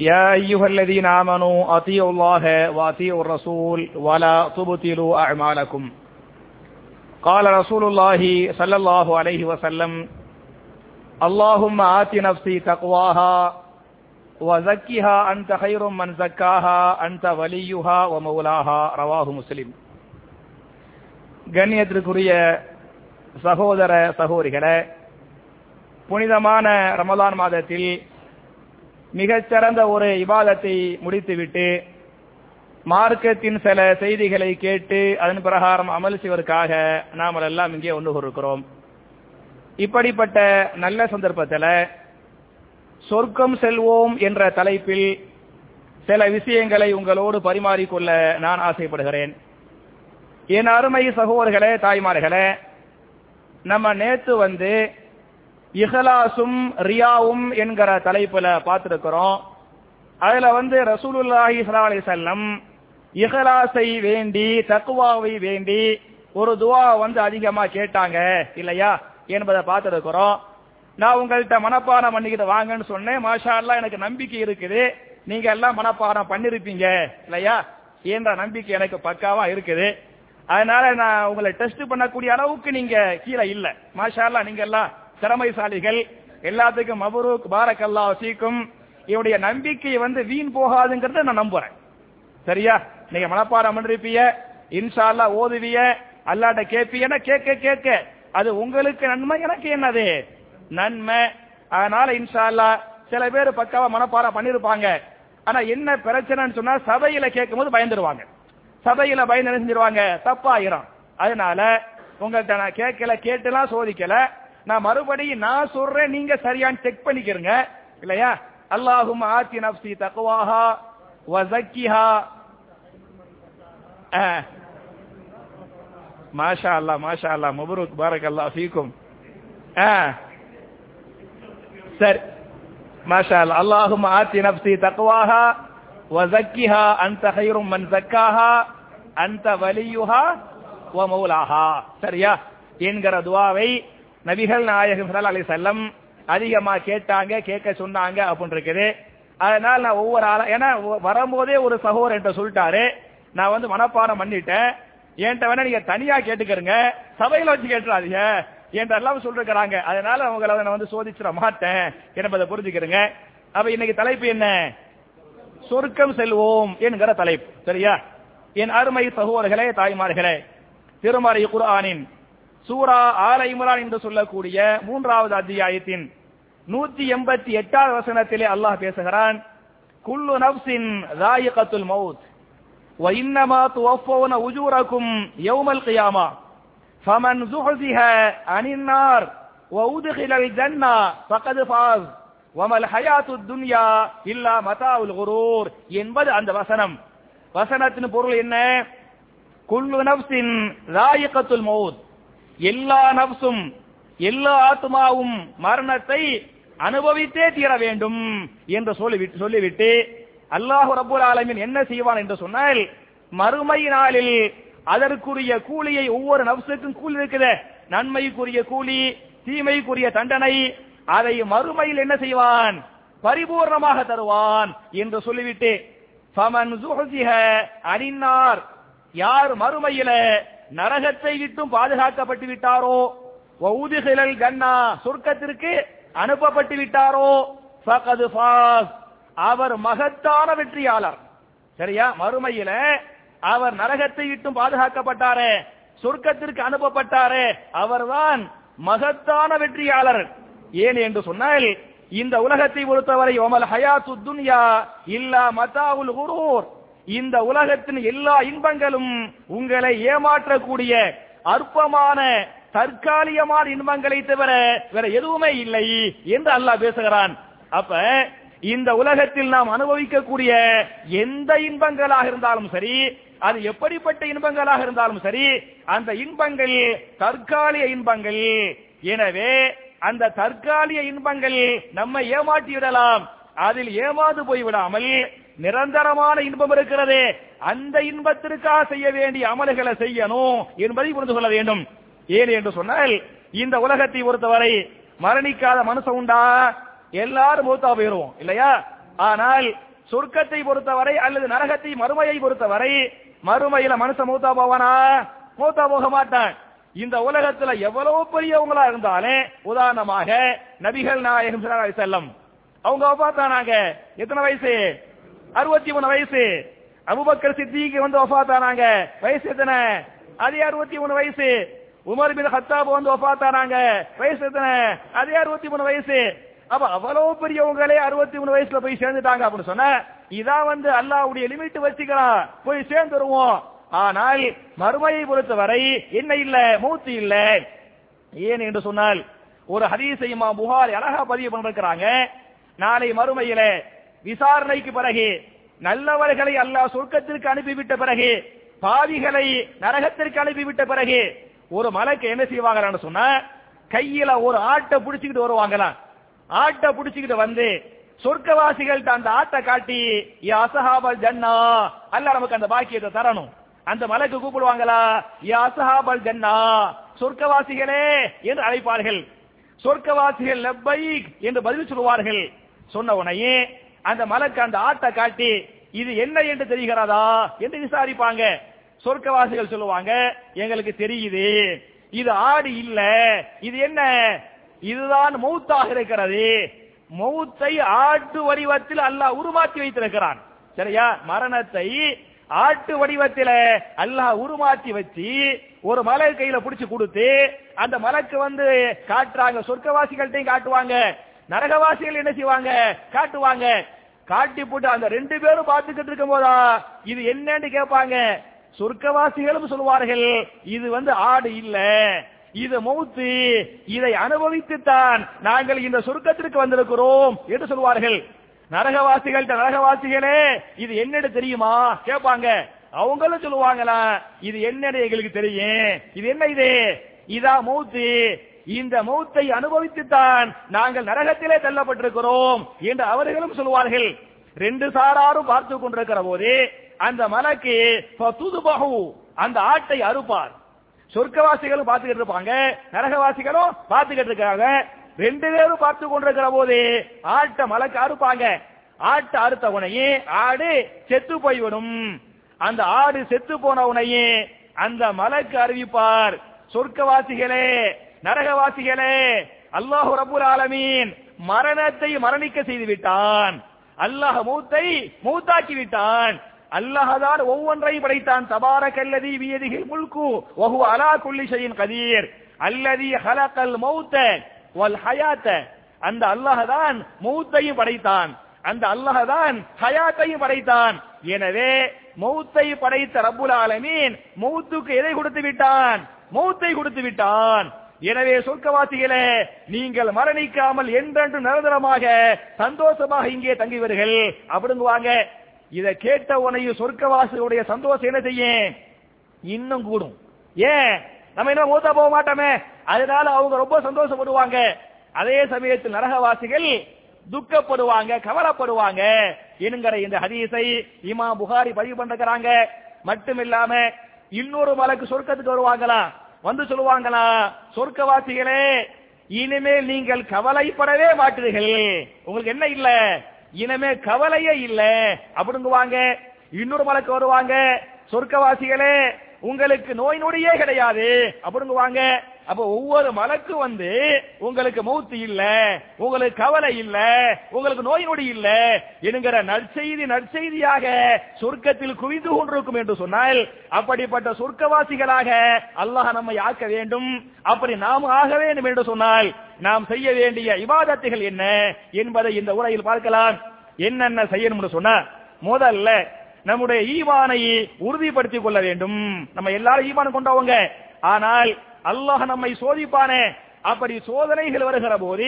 يا أيها الذين آمنوا أطيعوا الله وأطيعوا الرسول ولا تبطلوا أعمالكم قال رسول الله صلى الله عليه وسلم اللهم آت نفسي تقواها وزكها أنت خير من زكاها أنت وليها ومولاها رواه مسلم கண்ணியத்திற்குரிய சகோதர சகோதரிகளே புனிதமான ரமலான் மாதத்தில் மிகச்சிறந்த ஒரு இபாதத்தை முடித்துவிட்டு மார்க்கத்தின் சில செய்திகளை கேட்டு அதன் பிரகாரம் அமல் செய்வதற்காக நாம் எல்லாம் இங்கே ஒன்று இருக்கிறோம் இப்படிப்பட்ட நல்ல சந்தர்ப்பத்தில் சொர்க்கம் செல்வோம் என்ற தலைப்பில் சில விஷயங்களை உங்களோடு பரிமாறிக்கொள்ள நான் ஆசைப்படுகிறேன். என் அருமை சகோதரர்களே தாய்மார்களே நம்ம நேற்று வந்து இஹலாசும் ரியாவும் என்கிற தலைப்புல பார்த்திருக்கிறோம். அதுல வந்து ரசூலுல்லாஹி அலி செல்லம் இஹலாசை வேண்டி தக்குவாவை வேண்டி ஒரு துவா வந்து அதிகமா கேட்டாங்க. இல்லையா? என்பதை பார்த்திருக்கிறோம். நான் உங்கள்கிட்ட மனப்பாடம் பண்ணிக்கிட்டு வாங்கன்னு சொன்னேன். மாஷா எனக்கு நம்பிக்கை இருக்குது. நீங்க எல்லாம் மனப்பாடம் பண்ணிருப்பீங்க. இல்லையா? என்ற நம்பிக்கை எனக்கு பக்காவா இருக்குது. அதனால நான் உங்களை டெஸ்ட் பண்ணக்கூடிய அளவுக்கு நீங்க கீழே இல்லை. மாஷா அல்லாஹ் நீங்க எல்லாம் திறமைசாலிகள். எல்லாத்துக்கும் மபரூக் பாரக்கல்லா சீக்கும் இவருடைய நம்பிக்கை வந்து வீண் போகாதுங்கிறத நான் நம்புறேன். சரியா? நீங்க மனப்பாடம் பண்ணிருப்பீங்க. இன்ஷால்லா ஓதுவிய அல்லாட்ட கேட்பீங்கன்னா கேட்க கேட்க. அது உங்களுக்கு நன்மை எனக்கு என்னது? நன்மை. அதனால இன்ஷால்லா சில பேர் பக்காவா மனப்பாடம் பண்ணிருப்பாங்க. ஆனா என்ன பிரச்சனைன்னு சொன்னா சபையில கேட்கும் போது பயந்துருவாங்க. சபையில பயந்து செஞ்சிருவாங்க தப்பாயிரும். அதனால உங்கள்கிட்ட நான் கேட்கல கேட்டுலாம் சோதிக்கல. நான் மறுபடியும் நான் சொல்றேன் நீங்க சரியான்னு செக் பண்ணிக்கிறங்க. இல்லையா? அல்லாஹும் ஆத்தி நப்சி தக்குவாஹா வசக்கிஹா மாஷா அல்லா மாஷா அல்லா முபருக் பாரக் அல்லா ஃபீக்கும் சரி. மாஷா அல்லா அல்லாஹும் ஆத்தி நப்சி தக்குவாஹா வசக்கிஹா அந்த ஹைரும் மன் சக்காஹா. அந்த வலியுஹா வ மௌலாஹா. சரியா? என்கிற துவாவை நபிகள் நாயகம் சல்லா அலி செல்லம் அதிகமா கேட்டாங்க கேட்க சொன்னாங்க அப்படின்னு இருக்குது அதனால நான் ஒவ்வொரு ஆளா ஏன்னா வரும்போதே ஒரு சகோதரன் என்கிட்ட சொல்லிட்டாரு. நான் வந்து மனப்பாடம் பண்ணிட்டேன். என்கிட்ட வேணா நீங்க தனியா கேட்டுக்கிறங்க சபையில வச்சு கேட்டுறாதீங்க. என்கிட்ட எல்லாம் சொல்லிருக்கிறாங்க. அதனால உங்களை நான் வந்து சோதிச்சிட மாட்டேன் என்பதை புரிஞ்சுக்கிறேங்க அப்ப இன்னைக்கு தலைப்பு என்ன? சொர்க்கம் செல்வோம் என்கிற தலைப்பு. சரியா? என் அருமை சகோதரர்களே தாய்மார்களே திருமறை குரானின் சூரா ஆல இம்ரான் என்று சொல்லக்கூடிய மூன்றாவது அத்தியாயத்தின் நூத்தி எண்பத்தி எட்டாவது வசனத்திலே அல்லாஹ் பேசுகிறான் குல்லு நப்சின் ராயிகத்துல் மவுத் وإنما توفون أجوركم يوم القيامة فمن زحزح عن النار وأدخل الجنة فقد فاز وما الحياة الدنيا إلا متاع الغرور என்பது அந்த வசனம் வசனத்தின் பொருள் என்ன குல்லு நப்சின் ராயிகத்துல் மவுத் எல்லா நப்சும் எல்லா ஆத்மாவும் மரணத்தை அனுபவித்தே தீர வேண்டும் என்று சொல்லிவிட்டு சொல்லிவிட்டு அல்லாஹு ரபுல் ஆலமின் என்ன செய்வான் என்று சொன்னால் மறுமை நாளில் அதற்குரிய கூலியை ஒவ்வொரு நப்சுக்கும் கூலி இருக்குது. நன்மைக்குரிய கூலி தீமைக்குரிய தண்டனை அதை மறுமையில் என்ன செய்வான்? பரிபூர்ணமாக தருவான் என்று சொல்லிவிட்டு ஃபமன் சுஹசிஹ அனின்னார். யார் மறுமையில நரகத்தை விட்டும் பாதுகாக்கப்பட்டு விட்டாரோ? வௌதுகிலல் கண்ணா சொர்க்கத்திற்கு அனுப்பப்பட்டு விட்டாரோ? ஃபகது ஃபாஸ். அவர் மகத்தான வெற்றியாளர். சரியா? மறுமையில அவர் நரகத்தை விட்டும் பாதுகாக்கப்பட்டாரே சொர்க்கத்திற்கு அனுப்பப்பட்டாரே அவர்தான் மகத்தான வெற்றியாளர். ஏன் என்று சொன்னால் இந்த உலகத்தை பொறுத்தவரை ஒமல் ஹயாத்து துன்யா இல்லா மதாவுல் குரூர். இந்த உலகத்தின் எல்லா இன்பங்களும் உங்களை ஏமாற்றக்கூடிய அற்பமான தற்காலிகமான இன்பங்களை தவிர வேற எதுவுமே இல்லை என்று அல்லாஹ் பேசுகிறான். அப்ப இந்த உலகத்தில் நாம் அனுபவிக்கக்கூடிய எந்த இன்பங்களாக இருந்தாலும் சரி அது எப்படிப்பட்ட இன்பங்களாக இருந்தாலும் சரி அந்த இன்பங்கள் தற்காலிக இன்பங்கள். எனவே அந்த தற்காலிக இன்பங்கள் நம்மை ஏமாற்றி விடலாம். அதில் ஏமாந்து போய் விடாமல் நிரந்தரமான இன்பம் இருக்கிறதே. அந்த இன்பத்திற்காக செய்ய வேண்டிய அமல்களை செய்யணும் என்பதை புரிந்து கொள்ள வேண்டும். ஏன் என்று சொன்னால் இந்த உலகத்தை பொறுத்தவரை மரணிக்காத மனுஷன் உண்டா? எல்லாரும் மூத்தா போயிருவோம் இல்லையா? ஆனால் சொர்க்கத்தை பொறுத்தவரை அல்லது நரகத்தை மறுமையை பொறுத்தவரை மறுமையில மனுஷன் மூத்தா போவானா? மூத்தா போக மாட்டான். இந்த உலகத்துல எவ்வளவு பெரியவங்களா இருந்தாலே உதாரணமாக நபிகள் நாயகம் செல்லம் அலைஹி வஸல்லம். அவங்க வஃபாத்தானாங்க எத்தனை வயசு? அறுபத்தி மூணு வயசு. அபுபக்கர் சித்திக்கு வந்து வஃபாத்தானாங்க வயசு எத்தனை? அதே அறுபத்தி மூணு வயசு. உமர் பின் ஹத்தாப் வந்து வஃபாத்தானாங்க வயசு எத்தனை? அதே அறுபத்தி மூணு வயசு. அப்ப அவ்வளவு பெரியவங்களே அறுபத்தி மூணு வயசுல போய் சேர்ந்துட்டாங்க அப்படின்னு சொன்ன. இதான் வந்து அல்லாஹ்வுடைய லிமிட் வச்சுக்கலாம் போய் சேர்ந்துருவோம். ஆனால் மறுமையை பொறுத்தவரை என்ன இல்ல மூத்து இல்ல. ஏன் என்று சொன்னால் ஒரு ஹதீஸை புகார் அழகா பதிவு பண்ணிருக்கிறாங்க. நாளை மறுமையில விசாரணைக்கு பிறகு நல்லவர்களை அல்லாஹ் சொர்க்கத்திற்கு அனுப்பிவிட்ட பிறகு பாவிகளை நரகத்திற்கு அனுப்பிவிட்ட பிறகு ஒரு மலைக்கு என்ன செய்வாங்களான்னு சொன்னா கையில ஒரு ஆட்டை புடிச்சுக்கிட்டு வருவாங்களாம். ஆட்டை புடிச்சுக்கிட்டு வந்து சொர்க்கவாசிகள்ட்ட அந்த ஆட்டை காட்டி யா அசஹாபல் ஜன்னா அல்ல நமக்கு அந்த பாக்கியத்தை தரணும். அந்த மலைக்கு கூப்பிடுவாங்களா யா அசஹாபல் ஜன்னா சொர்க்கவாசிகளே என்று அழைப்பார்கள். சொர்க்கவாசிகள் லெப்பை என்று பதில் சொல்லுவார்கள். சொன்ன உடனே அந்த மலக்கு அந்த ஆட்டை காட்டி இது என்ன என்று தெரிகிறதா என்று விசாரிப்பாங்க. சொர்க்கவாசிகள் சொல்லுவாங்க எங்களுக்கு தெரியுது. இது ஆடு இல்ல இது என்ன? இதுதான் மௌத்தாக இருக்கிறது. மௌத்தை ஆட்டு வடிவத்தில் அல்லாஹ் உருமாற்றி வைத்திருக்கிறான். சரியா? மரணத்தை ஆட்டு வடிவத்தில் அல்லாஹ் உருமாற்றி வச்சு ஒரு மலை கையில புடிச்சு கொடுத்து அந்த மலைக்கு வந்து காட்டுறாங்க. சொர்க்கவாசிகள்ட்டையும் காட்டுவாங்க. நரகவாசிகள் என்ன செய்வாங்க? காட்டுவாங்க. காட்டி போட்டு அந்த ரெண்டு பேரும் பார்த்துக்கிட்டு இருக்கும் போதா இது என்னன்னு கேட்பாங்க. சொர்க்கவாசிகளும் சொல்வார்கள் இது வந்து ஆடு இல்ல. இது மௌத்து இதை அனுபவித்துத்தான் நாங்கள் இந்த சொர்க்கத்திற்கு வந்திருக்கிறோம் என்று சொல்வார்கள் நரகவாசிகள் நரகவாசிகளே இது என்னன்னு தெரியுமா? கேட்பாங்க. அவங்களும் சொல்லுவாங்களா இது என்னன்னு எங்களுக்கு தெரியும். இது என்ன இது? இதா மௌத்து இந்த மௌத்தை அனுபவித்துத்தான் நாங்கள் நரகத்திலே தள்ளப்பட்டிருக்கிறோம் என்று அவர்களும் சொல்வார்கள். ரெண்டு சாராரும் பார்த்து கொண்டிருக்கிற போது அந்த மலக்கு அந்த ஆட்டை அறுப்பார். சொர்க்கவாசிகளும் பார்த்துக்கிட்டு இருப்பாங்க. நரகவாசிகளும் பார்த்துக்கிட்டு இருக்காங்க. ரெண்டு பேரும் பார்த்து கொண்டிருக்கிற போது ஆட்டை மலக்கு அறுப்பாங்க. ஆட்டை அறுத்த உனையே ஆடு செத்து போய்விடும். அந்த ஆடு செத்து போன உனையே அந்த மலக்கு அறிவிப்பார். சொர்க்கவாசிகளே நரகவாசிகளே அல்லாஹு ரபுல் ஆலமீன் மரணத்தை மரணிக்க செய்து விட்டான். அல்லாஹ் மூத்தை மூத்தாக்கி விட்டான். அல்லாஹதான் ஒவ்வொன்றையும் படைத்தான். தபார கல்லதி வியதிகில் முல்கு வகு அலா குல்லி ஷைஇன் கதீர். அல்லதி ஹலகல் மௌத்த வல் ஹயாத்த. அந்த அல்லாஹ்தான் மௌத்தையும் படைத்தான். அந்த அல்லாஹ்தான் ஹயாத்தையும் படைத்தான். எனவே மௌத்தை படைத்த ரப்புல் ஆலமீன் மௌத்துக்கு எதை கொடுத்து விட்டான்? மௌத்தை கொடுத்து விட்டான். எனவே சொர்க்கவாசிகளே நீங்கள் மரணிக்காமல் என்றென்று நிரந்தரமாக சந்தோஷமாக இங்கே தங்குவீர்கள். அப்படிங்குவாங்க இதை கேட்ட உனையும் சொர்க்கவாசிகளுடைய சந்தோஷம் என்ன செய்யும்? இன்னும் கூடும். ஏன்? நம்ம என்ன மூத்தா போக மாட்டோமே. அதனால அவங்க ரொம்ப சந்தோஷப்படுவாங்க. அதே சமயத்தில் நரகவாசிகள் துக்கப்படுவாங்க கவலைப்படுவாங்க. என்கிற இந்த ஹதீஸை இமா புகாரி பதிவு பண்றாங்க மட்டும் இல்லாம இன்னொரு மலைக்கு சொர்க்கத்துக்கு வருவாங்களா? வந்து சொல்லுவாங்களா சொர்க்கவாசிகளே இனிமேல் நீங்கள் கவலைப்படவே மாட்டீர்கள். உங்களுக்கு என்ன இல்ல? இனிமே கவலையே இல்ல. அப்படிங்குவாங்க. இன்னொரு மலைக்கு வருவாங்க. சொர்க்கவாசிகளே உங்களுக்கு நோய் நொடியே கிடையாது. அப்படிங்குவாங்க. அப்ப ஒவ்வொரு மலக்கு வந்து உங்களுக்கு மௌத்து இல்ல உங்களுக்கு கவலை இல்ல உங்களுக்கு நோய் நொடி இல்ல என்கிற நற்செய்தி நற்செய்தியாக சொர்க்கத்தில் குவிந்து கொண்டிருக்கும் என்று சொன்னால் அப்படிப்பட்ட சொர்க்கவாசிகளாக அல்லாஹ் நம்மை ஆக்க வேண்டும். அப்படி நாம் ஆக வேண்டும் என்று சொன்னால் நாம் செய்ய வேண்டிய இவாதத்துகள் என்ன என்பதை இந்த உரையில் பார்க்கலாம். என்னென்ன செய்யணும்னு சொன்ன முதல்ல நம்முடைய ஈவானை உறுதிப்படுத்திக் கொள்ள வேண்டும். நம்ம எல்லாரும் ஈவான் கொண்டவங்க. ஆனால் அல்லாஹ் நம்மை சோதிப்பானே. அப்படி சோதனைகள் வருகிற போது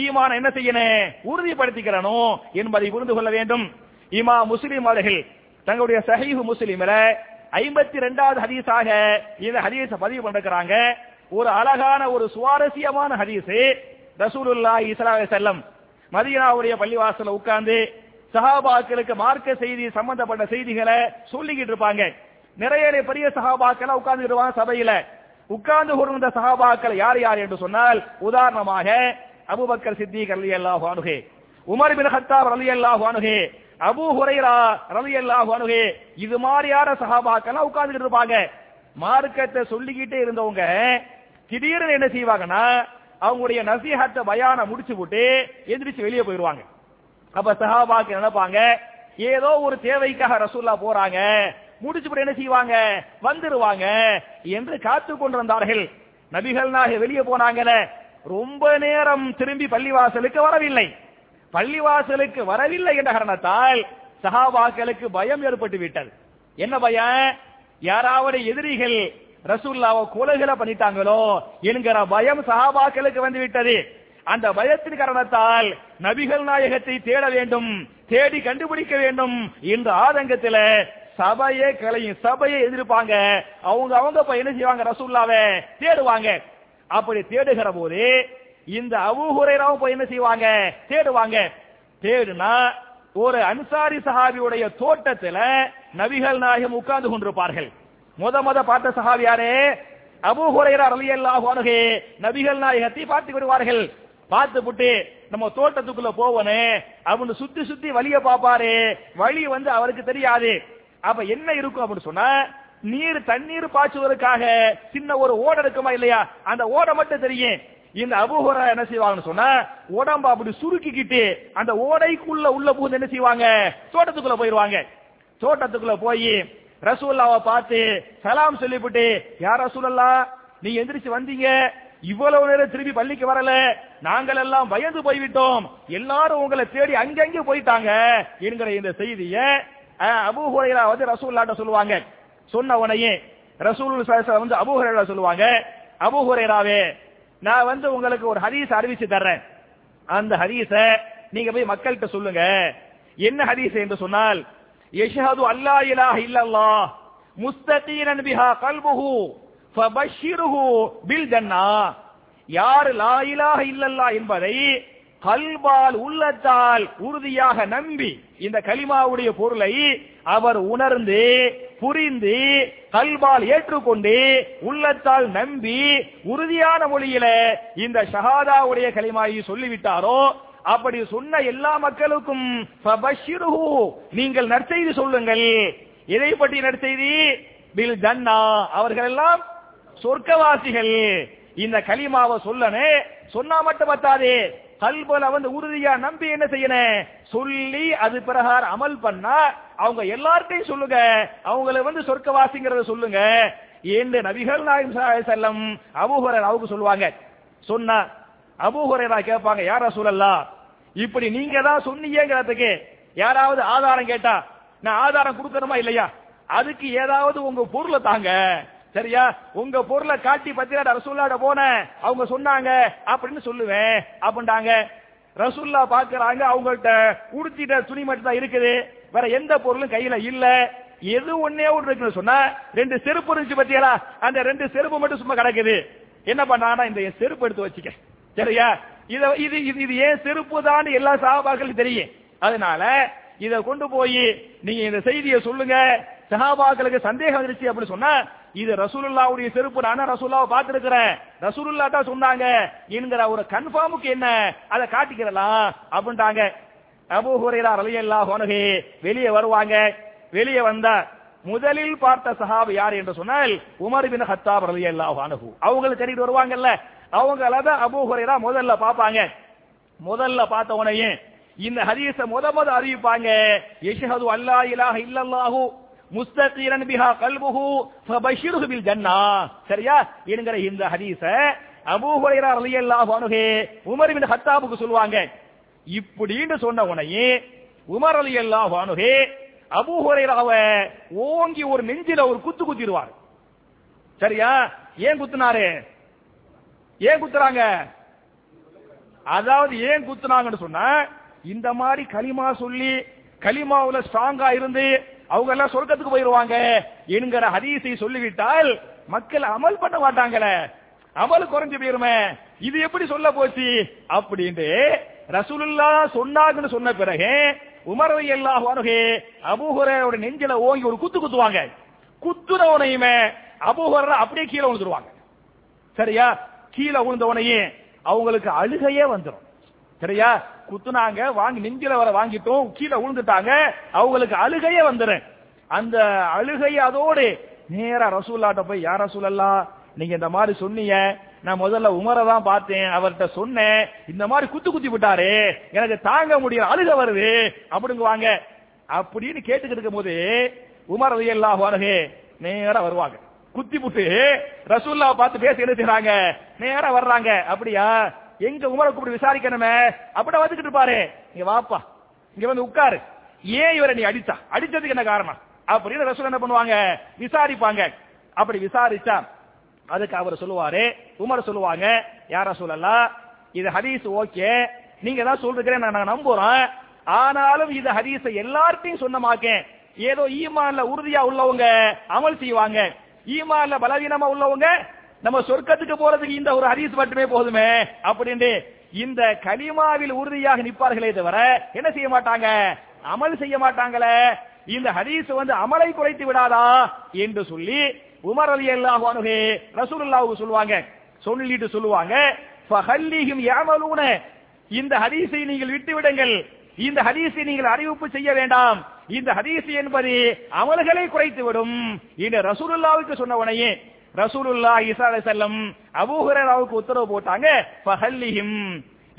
ஈமான என்ன செய்யணும் உறுதிப்படுத்திக்கிறனோ என்பதை புரிந்து கொள்ள வேண்டும். இமா முஸ்லிம் அவர்கள் தங்களுடைய சஹீஹ் முஸ்லிம்ல ஐம்பத்தி ரெண்டாவது ஹதீஸாக இந்த ஹதீஸ பதிவு பண்ணிருக்கிறாங்க. ஒரு அழகான ஒரு சுவாரஸ்யமான ஹதீஸ். ரசூலுல்லா இஸ்லாவை செல்லம் மதியனாவுடைய பள்ளிவாசல உட்கார்ந்து சஹாபாக்களுக்கு மார்க்க செய்தி சம்பந்தப்பட்ட செய்திகளை சொல்லிக்கிட்டு இருப்பாங்க. நிறைய பெரிய சஹாபாக்கள் உட்கார்ந்து சபையில. உட்கார்ந்து கொண்டிருந்த சஹாபாக்கள் யார் யார் என்று சொன்னால் உதாரணமாக அபுபக்கர் சித்திக் ரலியல்லாஹு அன்ஹு உமர் பின் ஹத்தாப் ரலியல்லாஹு அன்ஹு அபு ஹுரைரா ரலியல்லாஹு அன்ஹு இது மாதிரியான சஹாபாக்கள் உட்கார்ந்துட்டு இருப்பாங்க. மார்க்கத்தை சொல்லிக்கிட்டே இருந்தவங்க திடீர்னு என்ன செய்வாங்கன்னா அவங்களுடைய நசீகத்தை பயான முடிச்சு விட்டு எந்திரிச்சு வெளியே போயிருவாங்க அப்ப சஹாபாக்கு நினைப்பாங்க ஏதோ ஒரு தேவைக்காக ரசூல்லா போறாங்க முடிச்சு என்ன செய்வாங்க? வந்துருவாங்க. என்று காத்து கொண்டிருந்தார்கள். நபிகள் நாக வெளியே போனாங்கல ரொம்ப நேரம் திரும்பி பள்ளிவாசலுக்கு வரவில்லை. பள்ளிவாசலுக்கு வரவில்லை என்ற காரணத்தால் சஹாபாக்களுக்கு பயம் ஏற்பட்டு விட்டது. என்ன பயம்? யாராவது எதிரிகள் ரசூல்லாவை கொலைகளை பண்ணிட்டாங்களோ என்கிற பயம் சஹாபாக்களுக்கு வந்து விட்டது. அந்த பயத்தின் காரணத்தால் நபிகள் நாயகத்தை தேட வேண்டும் தேடி கண்டுபிடிக்க வேண்டும் என்ற ஆதங்கத்தில் சபையே கலையும் சபையை எதிர்ப்பாங்க. அவங்க அவங்க போய் என்ன செய்வாங்க? ரசூல்லாவ தேடுவாங்க. அப்படி தேடுகிற போது இந்த அபூஹுரைராவும் போய் என்ன செய்வாங்க? தேடுவாங்க. தேடுனா ஒரு அன்சாரி சஹாபியுடைய தோட்டத்துல நபிகள் நாயகம் உட்கார்ந்து கொண்டிருப்பார்கள். முத முத பார்த்த சஹாபி யாரே? அபு ஹுரைரா ரலியல்லாஹு அன்ஹு. நபிகள் நாயகத்தை பார்த்து விடுவார்கள் பார்த்து புட்டு நம்ம தோட்டத்துக்குள்ள போவனே அவனு சுத்தி சுத்தி வழிய பாப்பாரு வழி வந்து அவருக்கு தெரியாது. அப்ப என்ன இருக்கும் அப்படின்னு சொன்னா நீர் தண்ணீர் பாய்ச்சுவதற்காக சின்ன ஒரு ஓட இருக்குமா இல்லையா? அந்த ஓடை மட்டும் தெரியும். இந்த அபுஹரா என்ன செய்வாங்கன்னு சொன்னா உடம்ப அப்படி சுருக்கிக்கிட்டு அந்த ஓடைக்குள்ள உள்ள புகுந்து என்ன செய்வாங்க? தோட்டத்துக்குள்ள போயிருவாங்க தோட்டத்துக்குள்ள போய் ரசூல்லாவை பார்த்து சலாம் சொல்லிவிட்டு யார் ரசூலல்லா நீ எந்திரிச்சு வந்தீங்க. இவ்வளவு நேரம் திரும்பி பள்ளிக்கு வரல. நாங்கள் எல்லாம் பயந்து போய்விட்டோம். எல்லாரும் உங்களை தேடி அங்கங்கே போயிட்டாங்க. என்கிற இந்த செய்திய அபு ஹுரைரா வந்து ரசூல்லாட்ட சொல்லுவாங்க. சொன்ன உடனே ரசூல் வந்து அபு ஹுரைரா சொல்லுவாங்க. அபு ஹுரைராவே நான் வந்து உங்களுக்கு ஒரு ஹதீஸ் அறிவிச்சு தர்றேன். அந்த ஹதீஸ நீங்க போய் மக்கள்கிட்ட சொல்லுங்க. என்ன ஹதீஸ் என்று சொன்னால் யஷ்ஹது அல்லா இலாஹ இல்லல்லாஹ் முஸ்தகீனன் பிஹா கல்புஹு ஃபபஷிருஹு பில் ஜன்னா. யார் லா இலாஹ இல்லல்லாஹ் என்பதை கல்பால் உள்ளத்தால் உறுதியாக நம்பி இந்த கலிமாவுடைய பொருளை அவர் உணர்ந்து புரிந்து கல்பால் ஏற்றுக்கொண்டு உள்ளத்தால் நம்பி உறுதியான மொழியில இந்த ஷஹாதாவுடைய கலிமாயை சொல்லிவிட்டாரோ அப்படி சொன்ன எல்லா மக்களுக்கும் நீங்கள் நற்செய்தி சொல்லுங்கள். எதை பற்றி நற்செய்தி? பில் ஜன்னா அவர்கள் எல்லாம் சொர்க்கவாசிகள். இந்த கலிமாவை சொல்லனே சொன்னா மட்டும் பத்தாதே. கல்பல வந்து உறுதியா நம்பி என்ன செய்யணும் சொல்லி அது பிரகாரம் அமல் பண்ணா அவங்க எல்லார்ட்டையும் சொல்லுங்க. அவங்கள வந்து சொர்க்கவாசிங்கிறத சொல்லுங்க. என்று நபிகள் நாயம் செல்லம் அபூஹரர் அவங்க சொல்லுவாங்க. சொன்னா அபூஹரரா கேட்பாங்க யாரா சொல்லலா இப்படி நீங்க தான் சொன்னீங்கிறதுக்கு யாராவது ஆதாரம் கேட்டா நான் ஆதாரம் கொடுக்கணுமா இல்லையா? அதுக்கு ஏதாவது உங்க பொருளை தாங்க. சரியா? உங்க பொருளை காட்டி பத்திராட ரசூல்லாட போன அவங்க சொன்னாங்க அப்படின்னு சொல்லுவேன். அப்படின்ட்டாங்க ரசூல்லா பாக்குறாங்க அவங்கள்ட்ட உடுத்திட்ட துணி மட்டும் தான் இருக்குது. வேற எந்த பொருளும் கையில இல்ல. எது ஒன்னே ஒன்று இருக்குன்னு சொன்னா ரெண்டு செருப்பு இருந்துச்சு பத்தியலா அந்த ரெண்டு செருப்பு மட்டும் சும்மா கிடக்குது. என்ன பண்ணானா இந்த செருப்பு எடுத்து வச்சுக்க சரியா? இது இது இது ஏன் செருப்பு தான் எல்லா சகாபாக்களுக்கும் தெரியும். அதனால இதை கொண்டு போய் நீங்க இந்த செய்தியை சொல்லுங்க. சஹாபாக்களுக்கு சந்தேகம் இருந்துச்சு அப்படின்னு சொன்னா இது ரசூலுல்லாவுடைய செருப்பு நானா ரசூல்லாவை பார்த்திருக்கிறேன். ரசூலுல்லா தான் சொன்னாங்க என்கிற ஒரு கன்ஃபார்முக்கு என்ன? அதை காட்டிக்கிறலாம் அப்படின்ட்டாங்க. அபூ ஹுரைரா ரலியல்லாஹு அன்ஹு வெளியே வருவாங்க. வெளியே வந்தா முதலில் பார்த்த சஹாபி யார் என்று சொன்னால் உமர் பின் ஹத்தாப் ரலியல்லாஹு அன்ஹு. அவங்களை தேடிட்டு வருவாங்கல்ல. அவங்கள தான் அபு ஹுரேரா முதல்ல பார்ப்பாங்க. முதல்ல பார்த்த உடனே இந்த ஹதீஸ முத முத அறிவிப்பாங்க. யஷ்ஹது அல்லா இலாஹ இல்லல்லாஹு முஸ்தகீரன் பிஹா கல்புஹு ஃபபஷிருஹு பில் ஜன்னா. சரியா? என்கிற இந்த ஹதீஸ அபூ ஹுரைரா ரலியல்லாஹு அன்ஹு உமர் பின் ஹத்தாபுக்கு சொல்லுவாங்க. இப்படின்னு சொன்ன உடனே உமர் ரலியல்லாஹு அன்ஹு அபூ ஹுரைராவை ஓங்கி ஒரு நெஞ்சில ஒரு குத்து குத்திடுவார். சரியா? ஏன் குத்துனாரு? ஏன் குத்துறாங்க? அதாவது ஏன் குத்துனாங்கன்னு சொன்னா இந்த மாதிரி களிமா சொல்லி களிமாவுல ஸ்ட்ராங்கா இருந்து அவங்க எல்லாம் சொர்க்கத்துக்கு போயிருவாங்க என்கிற ஹதீஸை சொல்லிவிட்டால் மக்கள் அமல் பண்ண மாட்டாங்களே. அமல் குறைஞ்சு போயிருமே. இது எப்படி சொல்ல போச்சு? அப்படின்ட்டு ரசூலுல்லா சொன்னாங்கன்னு சொன்ன பிறகு உமரவை அல்லாஹ் வருகே அபூஹுரோட நெஞ்சில ஓங்கி ஒரு குத்து குத்துவாங்க. குத்துனவனையுமே அபூஹுர அப்படியே கீழே விழுந்துருவாங்க. சரியா? கீழே விழுந்தவனையும் அவங்களுக்கு அழுகையே வந்துடும் சரியா? குத்துனாங்க வாங்கி நெஞ்சில வர வாங்கிட்டோம் கீழே விழுந்துட்டாங்க அவங்களுக்கு அழுகையே வந்துடும் அந்த அழுகை அதோடு நேரா ரசூல்லாட்ட போய் யார் ரசூலல்லா நீங்க இந்த மாதிரி சொன்னீங்க. நான் முதல்ல உமரை தான் பார்த்தேன் அவர்கிட்ட சொன்னேன். இந்த மாதிரி குத்து குத்தி விட்டாரு. எனக்கு தாங்க முடியல அழுக வருது. அப்படிங்குவாங்க அப்படின்னு கேட்டுக்கிட்டு இருக்கும் போது உமர் எல்லாம் வருகே நேரா வருவாங்க. குத்தி புட்டு ரசூல்லா பார்த்து பேசி என்ன நேரா வர்றாங்க. அப்படியா? எங்க உமரை கூப்பிட்டு விசாரிக்கணுமே? அப்படி வந்துகிட்டு இருப்பாரு. இங்க வாப்பா இங்க வந்து உட்காரு. ஏன் இவரை நீ அடிச்சா? அடிச்சதுக்கு என்ன காரணம்? அப்படின்னு ரசூல் என்ன பண்ணுவாங்க? விசாரிப்பாங்க. அப்படி விசாரிச்சா அதுக்கு அவர் சொல்லுவாரு உமர் சொல்லுவாங்க யார சொல்லலாம் இது ஹதீஸ் ஓகே. நீங்க தான் சொல்றீங்க நான் நம்புறோம். ஆனாலும் இது ஹதீஸ எல்லார்ட்டையும் சொன்னமாக்கேன். ஏதோ ஈமான்ல உறுதியா உள்ளவங்க அமல் செய்வாங்க. ஈமான்ல பலவீனமா உள்ளவங்க நம்ம சொர்க்கத்துக்கு போறதுக்கு இந்த ஒரு ஹதீஸ் மட்டுமே போதுமே அப்படின்னு இந்த கலிமாவில் உறுதியாக நிற்பார்களே தவிர என்ன செய்ய மாட்டாங்க? அமல் செய்ய மாட்டாங்களே. இந்த ஹதீஸ் வந்து அமலை குறைத்து விடாதா என்று சொல்லி உமர் அலி அல்லாஹே ரசூலுல்லாவுக்கு சொல்லுவாங்க. சொல்லிட்டு சொல்லுவாங்க. ஃபஹல்லிஹிம் யாமலூன இந்த ஹதீஸை நீங்கள் விட்டு விடுங்கள் இந்த ஹதீஸை நீங்கள் அறிவிப்பு செய்ய வேண்டாம். இந்த ஹதீஸ் என்பது அமல்களை குறைத்து விடும் இந்த ரசூலுல்லாவுக்கு சொன்னவனையே ரசூலுல்லா இசா செல்லம் அபூஹராவுக்கு உத்தரவு போட்டாங்க. ஃபஹல்லிஹிம்.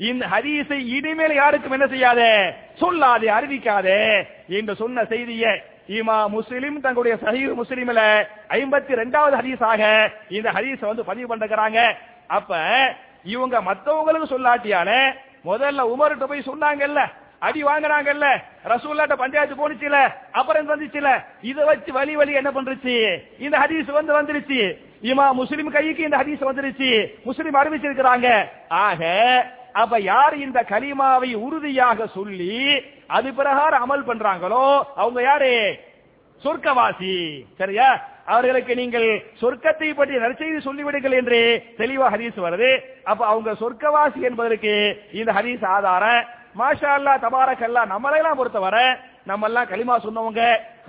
இந்த ஹதீஸை இனிமேல் யாருக்கும் என்ன செய்யாதே? சொல்லாதே அறிவிக்காதே என்று சொன்ன செய்தியை இமா முஸ்லிம் தங்களுடைய சஹீர் முஸ்லிம்ல ஐம்பத்தி ரெண்டாவது ஹதீஸாக இந்த ஹதீஸ வந்து பதிவு பண்ணுகிறாங்க அப்ப இவங்க மத்தவங்களுக்கு சொல்லாட்டியான முதல்ல உமர்கிட்ட போய் சொன்னாங்கல்ல. அடி வாங்குறாங்கல்ல. ரசூல்லாட்ட பஞ்சாயத்து போனுச்சுல அப்புறம் வந்துச்சுல. இதை வச்சு வழி வழி என்ன பண்றச்சு? இந்த ஹதீஸ் வந்து வந்துருச்சு. இமா முஸ்லிம் கைக்கு இந்த ஹதீஸ் வந்துருச்சு. முஸ்லிம் அறிவிச்சிருக்கிறாங்க. ஆக அப்ப யார் இந்த கலிமாவை உறுதியாக சொல்லி அது பிரகாரம் அமல் பண்றாங்களோ அவங்க யாரு? சொர்க்கவாசி. சரியா? அவர்களுக்கு நீங்கள் சொர்க்கத்தை பற்றி நற்செய்தி சொல்லிவிடுங்கள் என்று தெளிவா ஹரீஸ் வருது. அப்ப அவங்க சொர்க்கவாசி என்பதற்கு இந்த ஹரீஸ் ஆதாரம். மாஷா அல்லா தபாரக்கல்லா நம்மளையெல்லாம் பொறுத்தவரை நம்ம எல்லாம் களிமா சொன்னவங்க.